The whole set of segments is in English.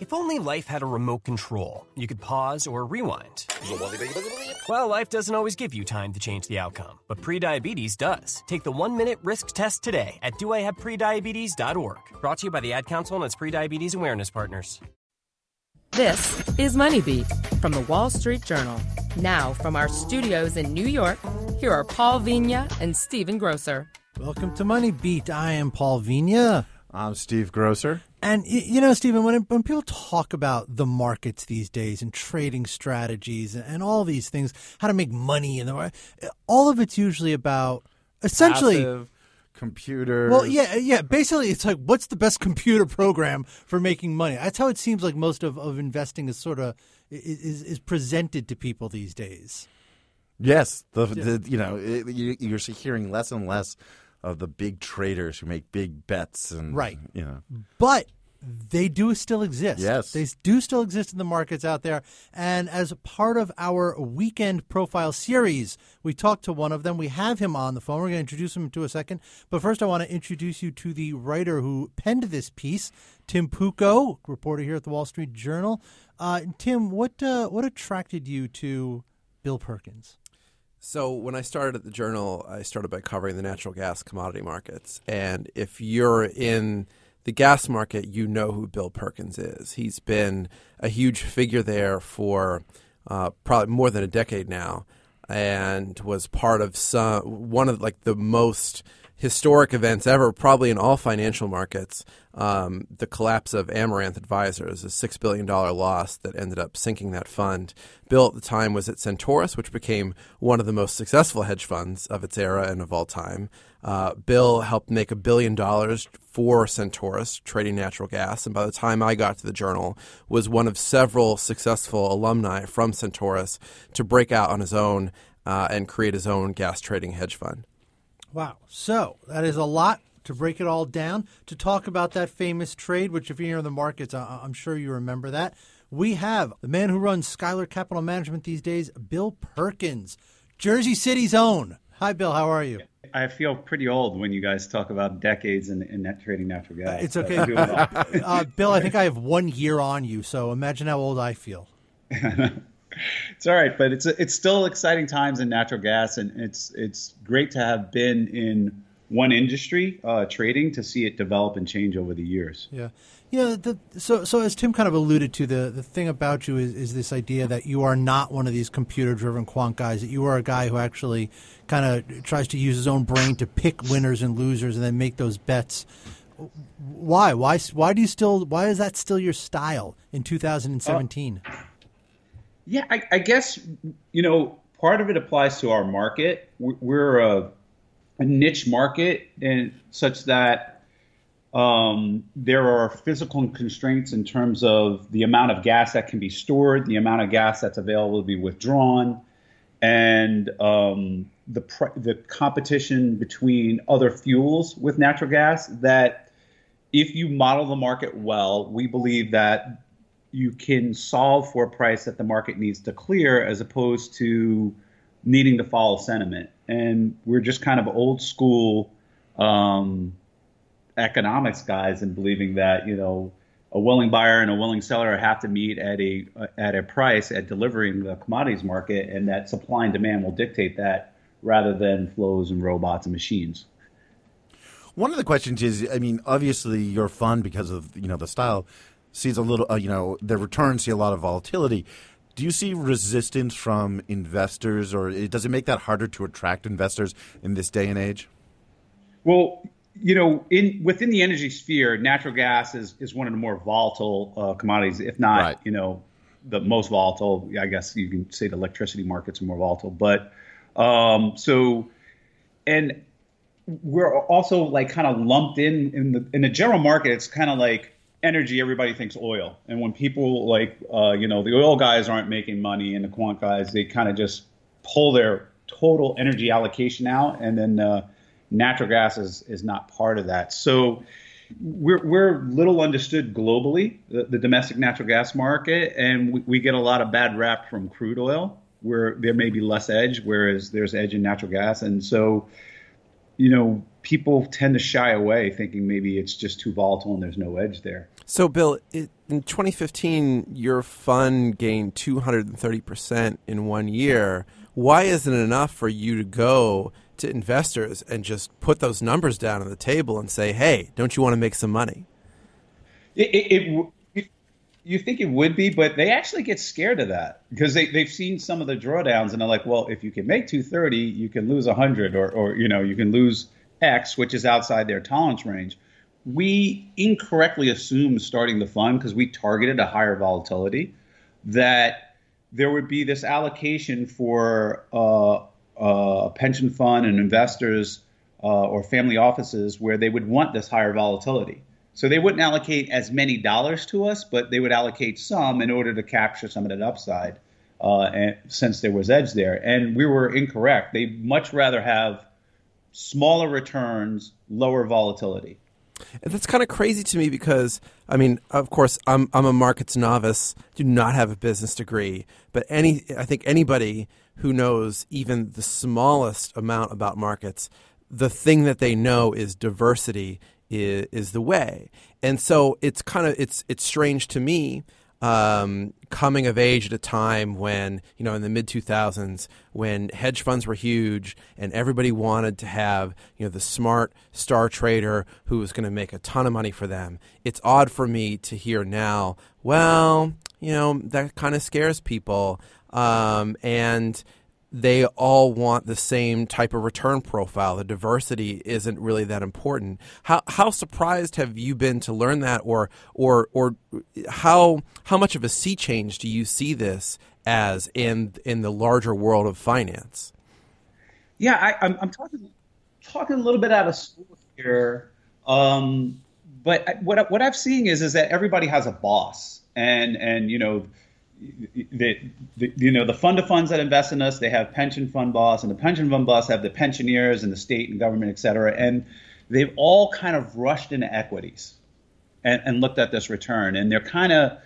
If only life had a remote control, you could pause or rewind. Well, life doesn't always give you time to change the outcome, but prediabetes does. Take the one minute risk test today at doihaveprediabetes.org. Brought to you by the Ad Council and its prediabetes awareness partners. This is MoneyBeat from the Wall Street Journal. Now, from our studios in New York, here are Paul Vigna and Stephen Grocer. Welcome to Money Beat. I am Paul Vigna. I'm Steve Grocer. And you know, Stephen, when when people talk about the markets these days and trading strategies and, and all these things, how to make money in the all of it's usually about essentially Passive, computers. Well, yeah, yeah. Basically, it's like what's the best computer program for making money? That's how it seems like most of, of investing is sort of is is presented to people these days. Yes, the, the you know it, you, you're hearing less and less of the big traders who make big bets and Right. You know, But they do still exist. Yes. They do still exist in the markets out there. And as part of our weekend profile series, we talked to one of them. We have him on the phone. We're going to introduce him in a second. But first, I want to introduce you to the writer who penned this piece, Tim Puko, reporter here at the Wall Street Journal. Uh, Tim, what uh, what attracted you to Bill Perkins? So when I started at the Journal, I started by covering the natural gas commodity markets. And if you're in the gas market, you know who Bill Perkins is. He's been a huge figure there for uh, probably more than a decade now, and was part of some one of like the most historic events ever, probably in all financial markets. Um, the collapse of Amaranth Advisors, a six billion dollar loss that ended up sinking that fund. Bill at the time was at Centaurus, which became one of the most successful hedge funds of its era and of all time. Uh, Bill helped make a billion dollars for Centaurus trading natural gas, and by the time I got to the Journal, was one of several successful alumni from Centaurus to break out on his own uh, and create his own gas trading hedge fund. Wow. So that is a lot to break it all down to talk about that famous trade, which if you're in the markets, I'm sure you remember that. We have the man who runs Skylar Capital Management these days, Bill Perkins, Jersey City's own. Hi, Bill. How are you? I feel pretty old when you guys talk about decades in, in net trading natural gas. It's okay. I'm doing well. Uh, Bill, I think I have one year on you, so imagine how old I feel. it's all right, but it's it's still exciting times in natural gas, and it's it's great to have been in one industry uh, trading to see it develop and change over the years. Yeah. You know, the, so so as Tim kind of alluded to, the, the thing about you is, is this idea that you are not one of these computer driven quant guys, that you are a guy who actually kind of tries to use his own brain to pick winners and losers and then make those bets. Why? Why why do you still why is that still your style in 2017? Yeah, I, I guess you know part of it applies to our market. We're- a, a niche market, and such that um, there are physical constraints in terms of the amount of gas that can be stored, the amount of gas that's available to be withdrawn, and um, the the competition between other fuels with natural gas. That if you model the market well, we believe that you can solve for a price that the market needs to clear as opposed to needing to follow sentiment. And we're just kind of old school um, economics guys and believing that, you know, a willing buyer and a willing seller have to meet at a at a price at delivering the commodities market and that supply and demand will dictate that rather than flows and robots and machines. One of the questions is, I mean, obviously your fund because of you know the style sees a little, uh, you know, the returns see a lot of volatility. Do you see resistance from investors, or does it make that harder to attract investors in this day and age? Well, you know, in within the energy sphere, natural gas is, is one of the more volatile uh, commodities, if not, Right. you know, the most volatile. I guess you can say the electricity markets are more volatile, but um, so and we're also like kind of lumped in in the in the general market. It's kind of like energy. Everybody thinks oil, and when people like uh, you know the oil guys aren't making money and the quant guys, they kind of just pull their total energy allocation out, and then uh, natural gas is is not part of that. So we're we're little understood globally, the, the domestic natural gas market, and we, we get a lot of bad rap from crude oil, where there may be less edge, whereas there's edge in natural gas, and so you know people tend to shy away, thinking maybe it's just too volatile and there's no edge there. So, Bill, it, in 2015, your fund gained 230% in one year. Why isn't it enough for you to go to investors and just put those numbers down on the table and say, hey, don't you want to make some money? It, it, it, you think it would be, but they actually get scared of that because they, they've seen some of the drawdowns and they're like, well, if you can make 230, you can lose 100 or, or you know, you can lose X, which is outside their tolerance range. We incorrectly assumed starting the fund because we targeted a higher volatility that there would be this allocation for uh, uh, a pension fund and investors uh, or family offices where they would want this higher volatility. So they wouldn't allocate as many dollars to us, but they would allocate some in order to capture some of that upside. Uh, and since there was edge there, and we were incorrect. They much rather have smaller returns, lower volatility. And that's kind of crazy to me because I mean, of course, I'm I'm a markets novice, do not have a business degree, but any I think anybody who knows even the smallest amount about markets, the thing that they know is diversity is, is the way. And so it's kind of it's it's strange to me um, coming of age at a time when you know in the mid 2000s when hedge funds were huge and everybody wanted to have you know the smart star trader who was going to make a ton of money for them. It's odd for me to hear now well you know that kind of scares people. Um, and they all want the same type of return profile. The diversity isn't really that important. How how surprised have you been to learn that, or or or how how much of a sea change do you see this as in in the larger world of finance? Yeah, I, am I'm, I'm talking talking a little bit out of school here, um, but what what I've seen is is that everybody has a boss, and and you know the, you know the fund of funds that invest in us they have pension fund boss and the pension fund boss have the pensioners and the state and government et cetera and they've all kind of rushed into equities and, and looked at this return. And they're kind of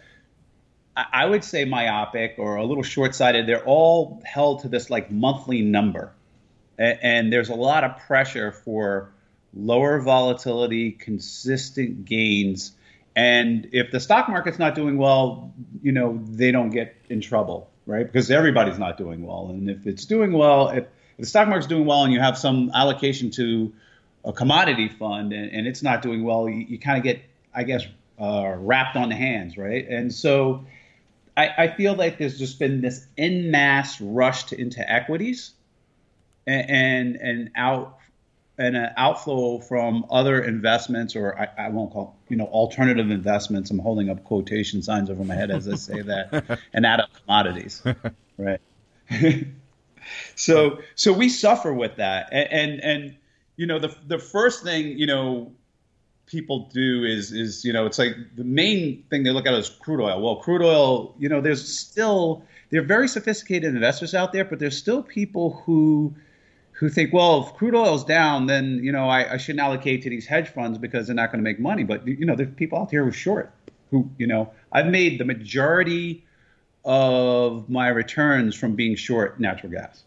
i would say myopic or a little short-sighted. They're all held to this like monthly number. And, and there's a lot of pressure for lower volatility consistent gains and if the stock market's not doing well, you know, they don't get in trouble, right? Because everybody's not doing well. And if it's doing well, if, the stock market's doing well and you have some allocation to a commodity fund and, and it's not doing well, you, you kind of get, I guess, uh, wrapped on the hands, right? And so I, I, feel like there's just been this en masse rush to, into equities and, and, and out and an outflow from other investments, or I, I, won't call you know alternative investments. I'm holding up quotation signs over my head as I say that, and out of commodities, right? so so we suffer with that, and, and and you know the the first thing you know people do is is you know it's like the main thing they look at is crude oil. Well, crude oil, you know, there's still there are very sophisticated investors out there, but there's still people who who think, well, if crude oil's down, then you know I, I shouldn't allocate to these hedge funds because they're not going to make money. But you know, there's people out there who are short. Who you know, I've made the majority of my returns from being short natural gas.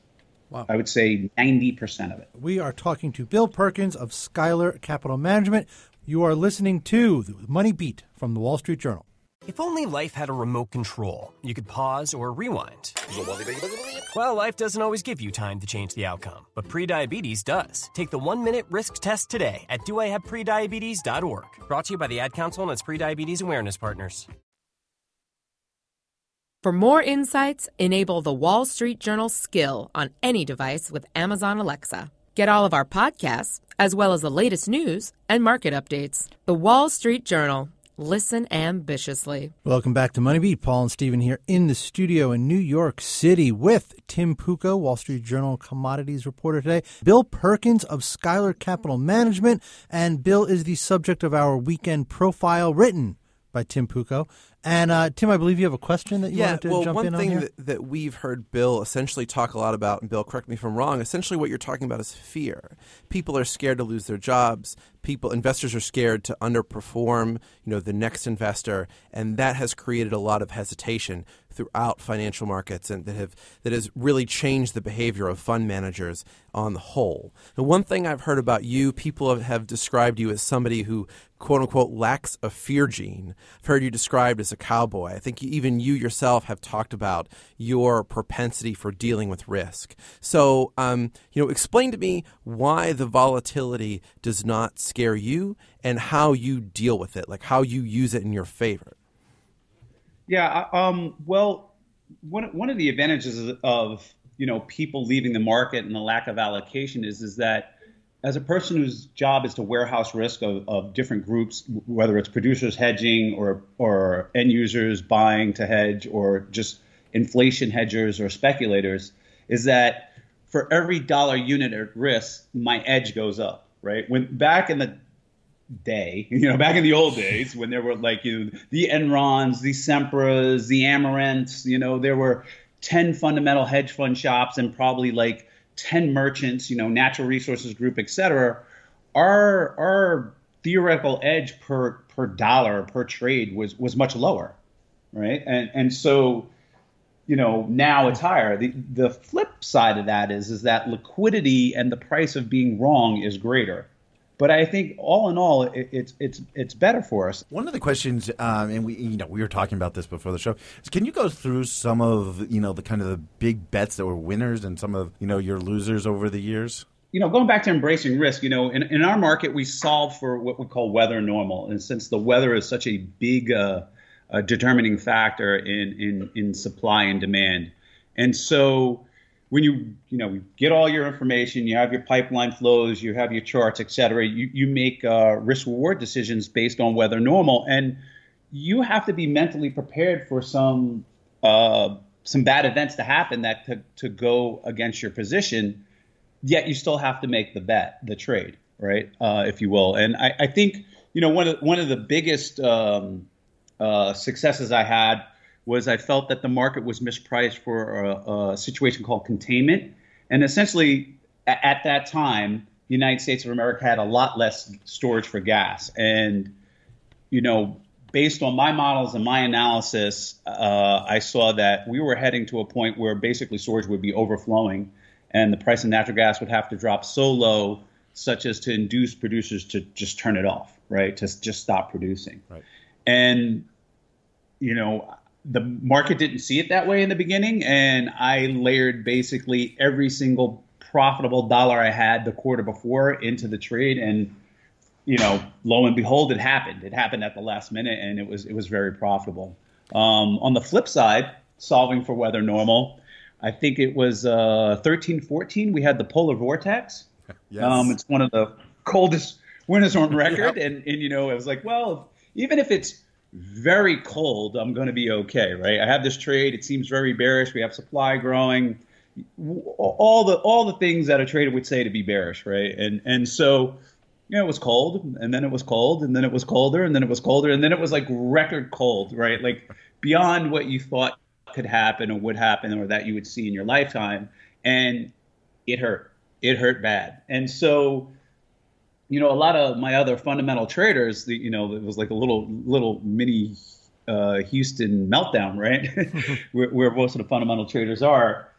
Wow. I would say 90% of it. We are talking to Bill Perkins of Skylar Capital Management. You are listening to the Money Beat from the Wall Street Journal. If only life had a remote control, you could pause or rewind. Well, life doesn't always give you time to change the outcome, but prediabetes does. Take the one minute risk test today at doihaveprediabetes.org. Brought to you by the Ad Council and its prediabetes awareness partners. For more insights, enable the Wall Street Journal skill on any device with Amazon Alexa. Get all of our podcasts, as well as the latest news and market updates. The Wall Street Journal Listen ambitiously. Welcome back to Money Beat. Paul and Stephen here in the studio in New York City with Tim Puko, Wall Street Journal commodities reporter today, Bill Perkins of Skylar Capital Management, and Bill is the subject of our weekend profile written by Tim Puko. And uh, Tim, I believe you have a question that you yeah, wanted to well, jump in on one thing that, that we've heard Bill essentially talk a lot about, and Bill, correct me if I'm wrong. Essentially, what you're talking about is fear. People are scared to lose their jobs. People, investors are scared to underperform. You know, the next investor, and that has created a lot of hesitation. Throughout financial markets and that have that has really changed the behavior of fund managers on the whole. And one thing I've heard about you, people have, have described you as somebody who quote unquote lacks a fear gene. I've heard you described as a cowboy. I think even you yourself have talked about your propensity for dealing with risk. So, um, you know, explain to me why the volatility does not scare you and how you deal with it, like how you use it in your favor. Yeah. Um, well, one one of the advantages of you know people leaving the market and the lack of allocation is is that as a person whose job is to warehouse risk of, of different groups, whether it's producers hedging or or end users buying to hedge or just inflation hedgers or speculators, is that for every dollar unit at risk, my edge goes up. Right when back in the day, you know, back in the old days when there were like you know, the Enrons, the Sempras, the Amaranths, you know, there were ten fundamental hedge fund shops and probably like 10 merchants, you know, natural resources group, et cetera, our, our theoretical edge per, per dollar per trade was, was much lower. Right. And, and so, you know, now it's higher. The, the flip side of that is, is that liquidity and the price of being wrong is greater. But I think all in all, it, it's it's it's better for us. One of the questions, um, and we you know we were talking about this before the show. Is can you go through some of you know the kind of the big bets that were winners and some of you know your losers over the years? You know, going back to embracing risk, you know, in, in our market, we solve for what we call weather normal. And since the weather is such a big uh, uh, determining factor in, in, in supply and demand. And so when you you know get all your information, you have your pipeline flows, you have your charts, et cetera. You you make uh, risk reward decisions based on weather normal, and you have to be mentally prepared for some uh, some bad events to happen that to, to go against your position. Yet you still have to make the bet, the trade, right, uh, if you will. And I, I, think you know one of one of the biggest um, uh, successes I had was I felt that the market was mispriced for a, a situation called containment. And essentially, at, at that time, the United States of America had a lot less storage for gas. And, you know, based on my models and my analysis, uh, I saw that we were heading to a point where basically storage would be overflowing and the price of natural gas would have to drop so low, such as to induce producers to just turn it off, right? To just stop producing. Right. And, you know, the market didn't see it that way in the beginning, and I layered basically every single profitable dollar I had the quarter before into the trade, and you know, lo and behold, it happened. It happened at the last minute, and it was it was very profitable. Um, on the flip side, solving for weather normal, I think it was uh, 13, 14. We had the polar vortex. Yes. Um, it's one of the coldest winters on record, yep. and and you know, it was like, well, even if it's very cold, I'm going to be okay, right? I have this trade. It seems very bearish. We have supply growing, all the all the things that a trader would say to be bearish, right? And and so, you know, it was cold, and then it was cold, and then it was colder, and then it was colder, and then it was like record cold, right? Like beyond what you thought could happen or would happen or that you would see in your lifetime, and it hurt. It hurt bad, and so you know, a lot of my other fundamental traders, the, you know, it was like a little little mini uh, Houston meltdown, right? where, where, most of the fundamental traders are.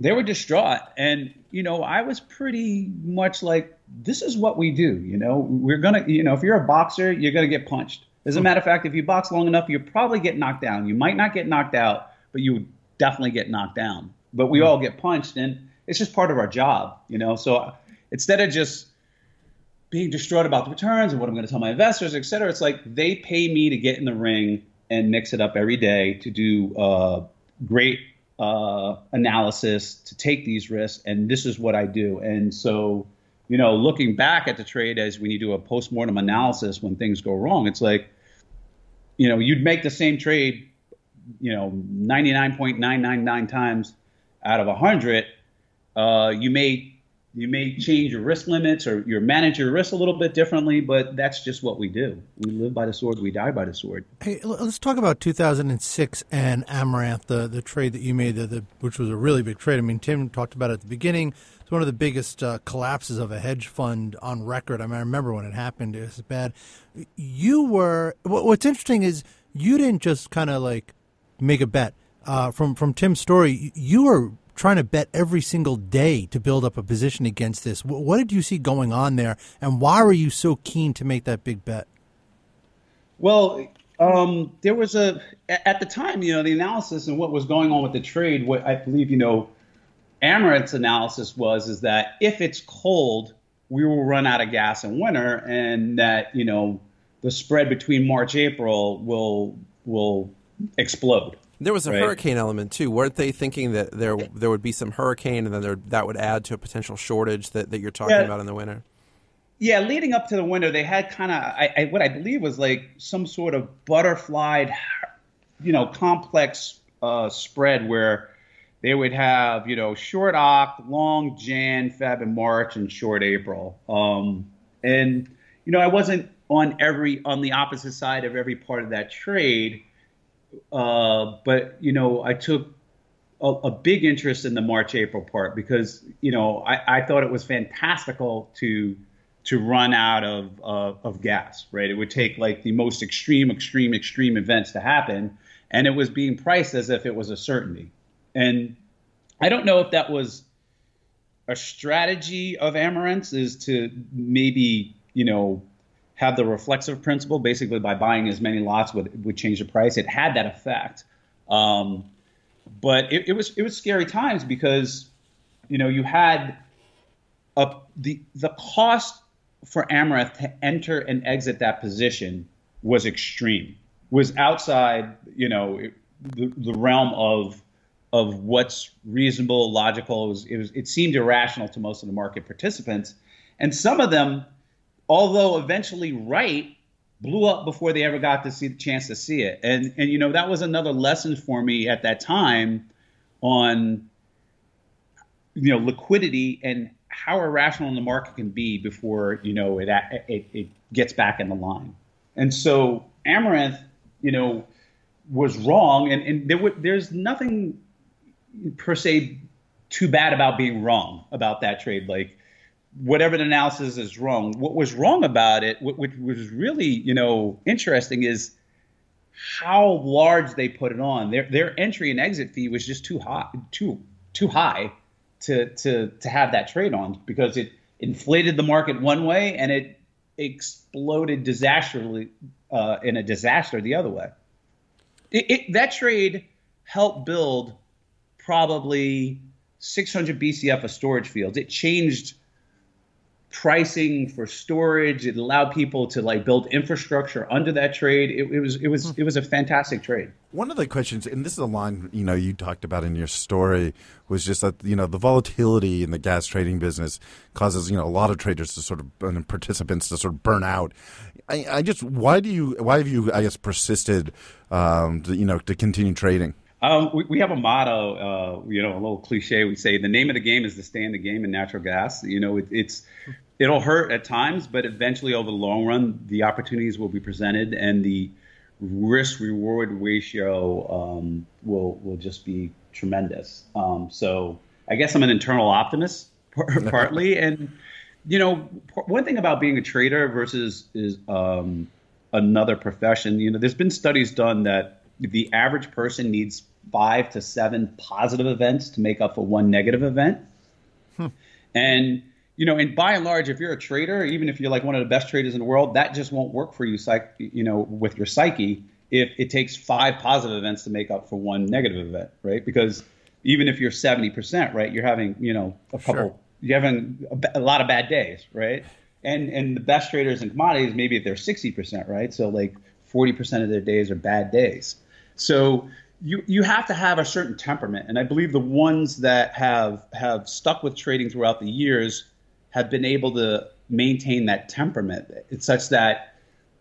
They were distraught, and you know, I was pretty much like, "This is what we do." You know, we're gonna, you know, if you're a boxer, you're gonna get punched. As a hmm. matter of fact, if you box long enough, you probably get knocked down. You might not get knocked out, but you would definitely get knocked down. But we hmm. all get punched, and it's just part of our job, you know. So instead of just being distraught about the returns and what I'm going to tell my investors, et cetera. It's like they pay me to get in the ring and mix it up every day to do uh, great uh, analysis, to take these risks, and this is what I do. And so, you know, looking back at the trade as when you do a postmortem analysis when things go wrong, it's like, you know, you'd make the same trade, you know, 99.999 times out of 100. Uh, you made you may change your risk limits or you manage your risk a little bit differently, but that's just what we do. We live by the sword, we die by the sword. Hey, let's talk about 2006 and Amaranth, the, the trade that you made, the, the, which was a really big trade. I mean, Tim talked about it at the beginning. It's one of the biggest uh, collapses of a hedge fund on record. I mean, I remember when it happened, it was bad. You were, what's interesting is you didn't just kind of like make a bet. uh, from from Tim's story, you were trying to bet every single day to build up a position against this. What did you see going on there, and why were you so keen to make that big bet? Well, um, there was a at the time, you know, the analysis and what was going on with the trade. What I believe, you know, Amaranth's analysis was is that if it's cold, we will run out of gas in winter, and that you know the spread between March April will will explode. There was a right? hurricane element too, weren't they? Thinking that there there would be some hurricane, and then there, that would add to a potential shortage that, that you're talking Yeah. about in the winter. Yeah, leading up to the winter, they had kind of I, I, what I believe was like some sort of butterflied, you know, complex uh, spread where they would have you know short Oct, long Jan, Feb, and March, and short April. Um, and you know, I wasn't on every on the opposite side of every part of that trade, uh, but you know, I took a, a big interest in the March April part because you know I, I thought it was fantastical to to run out of uh, of gas. Right, it would take like the most extreme, extreme, extreme events to happen, and it was being priced as if it was a certainty. And I don't know if that was a strategy of Amaranth's is to maybe you know have the reflexive principle basically by buying as many lots would would change the price. It had that effect. Um, but it, it was it was scary times because you know you had a, the the cost for Amaranth to enter and exit that position was extreme was outside you know it, the, the realm of of what's reasonable logical it was, it was it seemed irrational to most of the market participants and some of them although eventually right blew up before they ever got to see the chance to see it. And and you know that was another lesson for me at that time on you know liquidity and how irrational the market can be before you know it it, it gets back in the line. And so Amaranth, you know, was wrong, and and there would there's nothing per se too bad about being wrong about that trade. Like whatever the analysis is wrong. What was wrong about it, which was really you know interesting, is how large they put it on. Their their entry and exit fee was just too high, too too high to to to have that trade on because it inflated the market one way and it exploded disastrously uh, in a disaster the other way. It, it, that trade helped build probably 600 BCF of storage fields. It changed pricing for storage. It allowed people to like build infrastructure under that trade. It, it was it was it was a fantastic trade. One of the questions, and this is a line you know you talked about in your story, was just that you know the volatility in the gas trading business causes you know a lot of traders to sort of and participants to sort of burn out. I, I just why do you why have you I guess persisted um, to, you know to continue trading? Um, we, we have a motto, uh, you know, a little cliche. We say the name of the game is to stay in the game in natural gas. You know, it, it's it'll hurt at times, but eventually, over the long run, the opportunities will be presented, and the risk reward ratio um, will will just be tremendous. Um, so, I guess I'm an internal optimist partly, and you know, one thing about being a trader versus is um, another profession. You know, there's been studies done that the average person needs five to seven positive events to make up for one negative event. Hmm. And you know, and by and large, if you're a trader, even if you're like one of the best traders in the world, that just won't work for you, psych, you know, with your psyche if it takes five positive events to make up for one negative event, right? Because even if you're 70%, right, you're having, you know, a couple, sure. you're having a, a lot of bad days, right? And and the best traders in commodities, maybe if they're 60%, right? So like 40% of their days are bad days. So you you have to have a certain temperament, and I believe the ones that have have stuck with trading throughout the years have been able to maintain that temperament. It's such that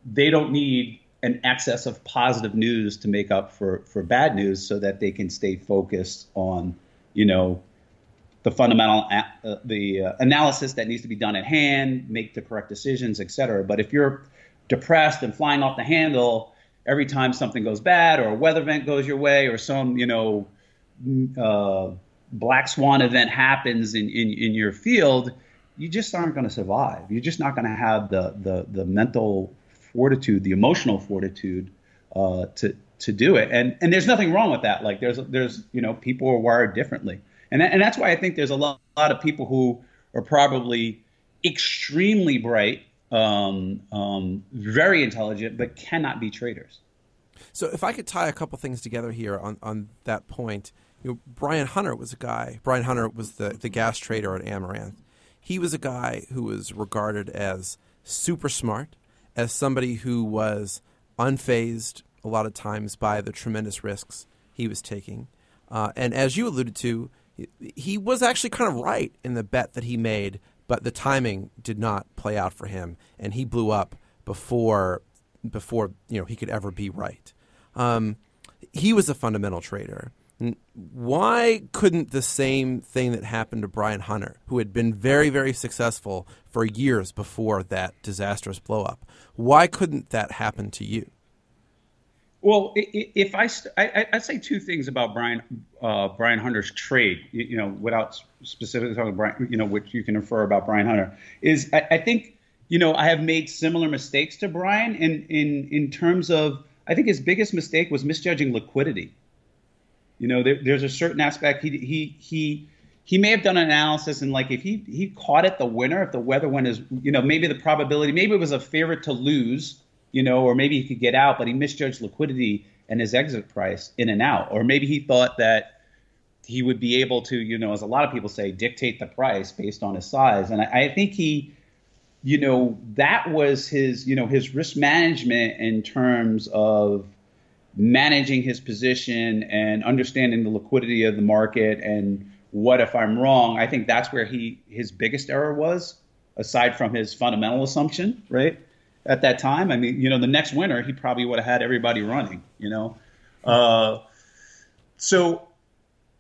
they don't need an excess of positive news to make up for for bad news, so that they can stay focused on you know the fundamental uh, the uh, analysis that needs to be done at hand, make the correct decisions, et cetera. But if you're depressed and flying off the handle every time something goes bad or a weather event goes your way or some you know uh, black swan event happens in, in, in your field you just aren't going to survive you're just not going to have the, the, the mental fortitude the emotional fortitude uh, to to do it. And and there's nothing wrong with that. Like there's there's you know people are wired differently, and that, and that's why I think there's a lot, lot of people who are probably extremely bright, um, um, very intelligent, but cannot be traders. So if I could tie a couple things together here on on that point, you know, Brian Hunter was a guy. Brian Hunter was the the gas trader at Amaranth. He was a guy who was regarded as super smart, as somebody who was unfazed a lot of times by the tremendous risks he was taking. Uh, and as you alluded to, he was actually kind of right in the bet that he made, but the timing did not play out for him, and he blew up before before you know he could ever be right. Um, he was a fundamental trader. Why couldn't the same thing that happened to Brian Hunter, who had been very, very successful for years before that disastrous blowup, why couldn't that happen to you? Well, if I, I, I say two things about Brian uh, Brian Hunter's trade, you know, without specifically talking about Brian, you know, which you can infer about Brian Hunter, is I, I think, you know, I have made similar mistakes to Brian in in in terms of I think his biggest mistake was misjudging liquidity. You know, there, there's a certain aspect he he he he may have done an analysis and like if he he caught it the winner, if the weather went as you know maybe the probability maybe it was a favorite to lose you know, or maybe he could get out, but he misjudged liquidity and his exit price in and out. Or maybe he thought that he would be able to, you know, as a lot of people say, dictate the price based on his size. And I, I think he, you know, that was his, you know, his risk management in terms of managing his position and understanding the liquidity of the market and what if I'm wrong. I think that's where he his biggest error was, aside from his fundamental assumption, right? At that time. I mean, you know, the next winter he probably would have had everybody running. You know, uh, so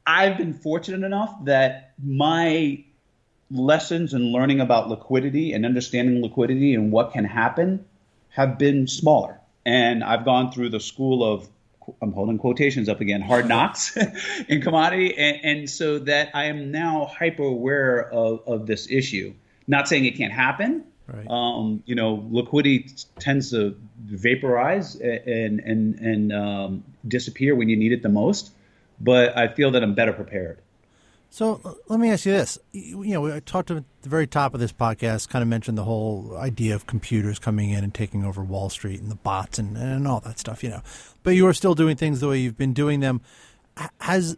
I've been fortunate enough that my lessons and learning about liquidity and understanding liquidity and what can happen have been smaller. And I've gone through the school of I'm holding quotations up again, hard knocks in commodity, and, and, so that I am now hyper aware of, of this issue. Not saying it can't happen, Right. Um, you know, liquidity tends to vaporize and and and um, disappear when you need it the most. But I feel that I'm better prepared. So let me ask you this: you know, we talked at the very top of this podcast, kind of mentioned the whole idea of computers coming in and taking over Wall Street and the bots and, and all that stuff. You know, but you are still doing things the way you've been doing them. Has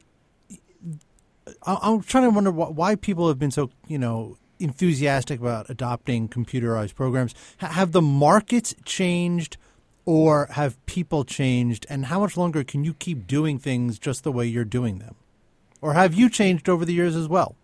I'm trying to wonder why people have been so you know enthusiastic about adopting computerized programs. H- have the markets changed or have people changed? And how much longer can you keep doing things just the way you're doing them? Or have you changed over the years as well?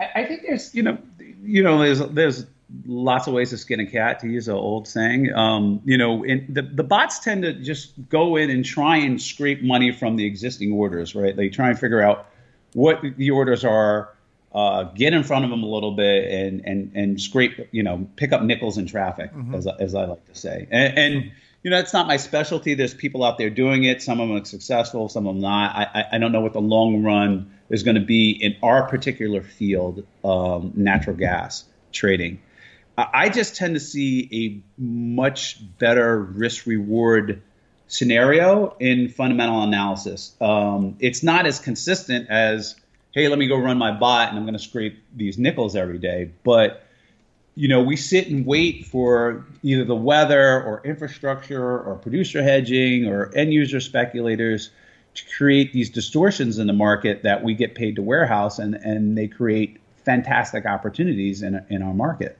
I, think there's, you know, you know, there's, there's lots of ways to skin a cat, to use an old saying. Um, you know, the, the bots tend to just go in and try and scrape money from the existing orders, right? They try and figure out what the orders are, uh, get in front of them a little bit and and and scrape, you know, pick up nickels in traffic, mm-hmm. as as I like to say. And, and you know, that's not my specialty. There's people out there doing it. Some of them are successful, some of them not. I I don't know what the long run is going to be in our particular field, um, natural gas trading. I just tend to see a much better risk reward scenario in fundamental analysis. Um, it's not as consistent as hey, let me go run my bot and I'm going to scrape these nickels every day. But you know, we sit and wait for either the weather or infrastructure or producer hedging or end user speculators to create these distortions in the market that we get paid to warehouse and, and they create fantastic opportunities in, in our market.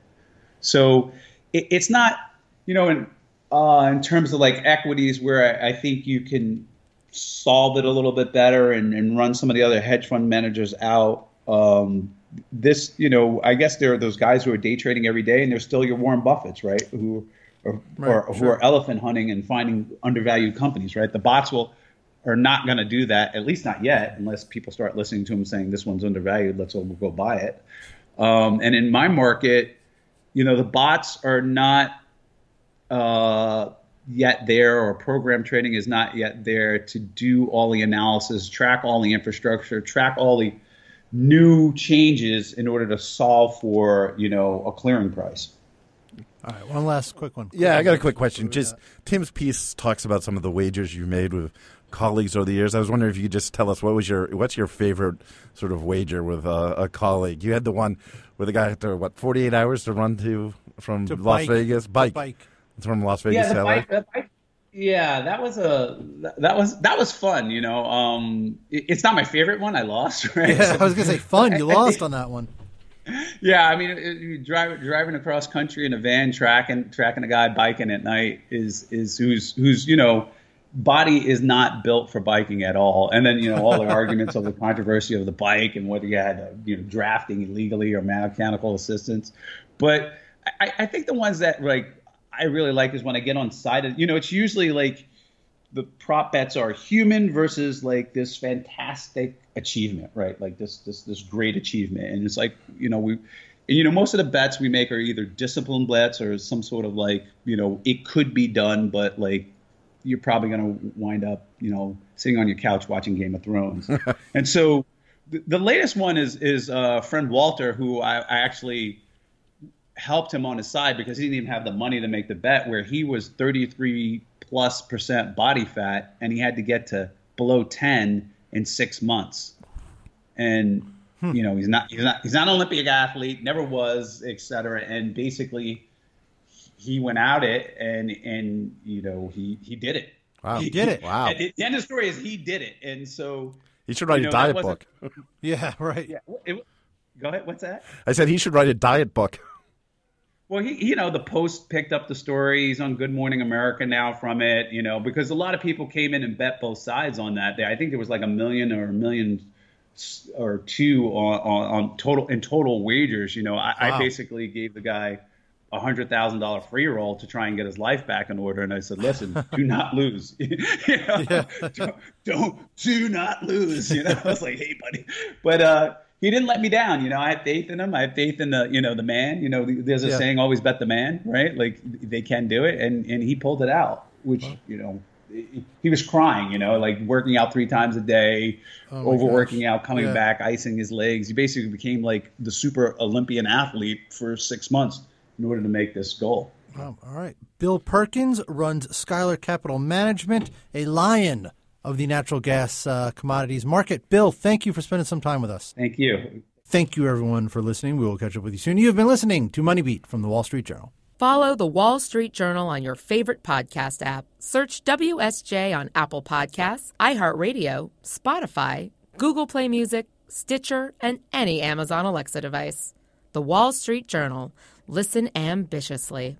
So it, it's not, you know, in, uh, in terms of like equities where I, I think you can solve it a little bit better and, and run some of the other hedge fund managers out. Um, this, you know, I guess there are those guys who are day trading every day, and they're still your Warren Buffetts, right? Who are, right, or, sure. who are elephant hunting and finding undervalued companies, right? The bots will are not going to do that, at least not yet, unless people start listening to them saying this one's undervalued. Let's all go buy it. Um, and in my market, you know, the bots are not. Uh, yet there or program trading is not yet there to do all the analysis, track all the infrastructure, track all the new changes in order to solve for, you know, a clearing price. All right, one last quick one. Yeah, I got a quick question. Just Tim's piece talks about some of the wagers you made with colleagues over the years. I was wondering if you could just tell us what was your what's your favorite sort of wager with a, a colleague. You had the one where the guy had to what forty eight hours to run to from To Las bike. Vegas To bike. Bike. from Las Vegas yeah, to the LA. bike, the bike, yeah, that was a that was that was fun. You know, um, it- it's not my favorite one. I lost, right? Yeah, I was gonna say fun. You lost on that one. Yeah, I mean, it, it, drive, driving across country in a van, tracking tracking a guy biking at night is is who's who's you know body is not built for biking at all. And then you know all the arguments of the controversy of the bike and whether you had uh, you know drafting illegally or mechanical assistance. But I, I think the ones that like I really like is when I get on side of you know it's usually like the prop bets are human versus like this fantastic achievement, right? Like this this this great achievement, and it's like you know we, and, you know most of the bets we make are either discipline bets or some sort of like you know it could be done, but like you're probably going to wind up you know sitting on your couch watching Game of Thrones, and so the, the latest one is is uh, friend Walter, who I, I actually helped him on his side because he didn't even have the money to make the bet where he was 33 plus percent body fat and he had to get to below 10 in six months and hmm. you know he's not he's not he's not an olympic athlete never was et cetera and basically he went out it and and you know he he did it Wow. He did it. Wow. And the end of the story is he did it and so He should write you a know, that diet book. Yeah, right. yeah it, go ahead what's that I said he should write a diet book. Well, he, you know, the Post picked up the story. He's on Good Morning America now from it, you know, because a lot of people came in and bet both sides on that. I think there was like a million or a million or two on, on, on total in total wagers. You know, I, Wow. I basically gave the guy a hundred thousand dollar free roll to try and get his life back in order, and I said, "Listen, do not lose. you know? don't, don't do not lose." You know, I was like, "Hey, buddy," but uh, he didn't let me down. You know, I have faith in him. I have faith in the you know the man. You know, there's a Yeah. saying, "Always bet the man," right? Like they can do it, and and he pulled it out, which you know. He was crying, you know, like working out three times a day, Oh overworking gosh. out, coming Yeah. back, icing his legs. He basically became like the super Olympian athlete for six months in order to make this goal. Wow, all right. Bill Perkins runs Skylar Capital Management, a lion of the natural gas uh, commodities market. Bill, thank you for spending some time with us. Thank you. Thank you, everyone, for listening. We will catch up with you soon. You have been listening to Money Beat from the Wall Street Journal. Follow the Wall Street Journal on your favorite podcast app. Search WSJ on Apple Podcasts, iHeartRadio, Spotify, Google Play Music, Stitcher, and any Amazon Alexa device. The Wall Street Journal. Listen ambitiously.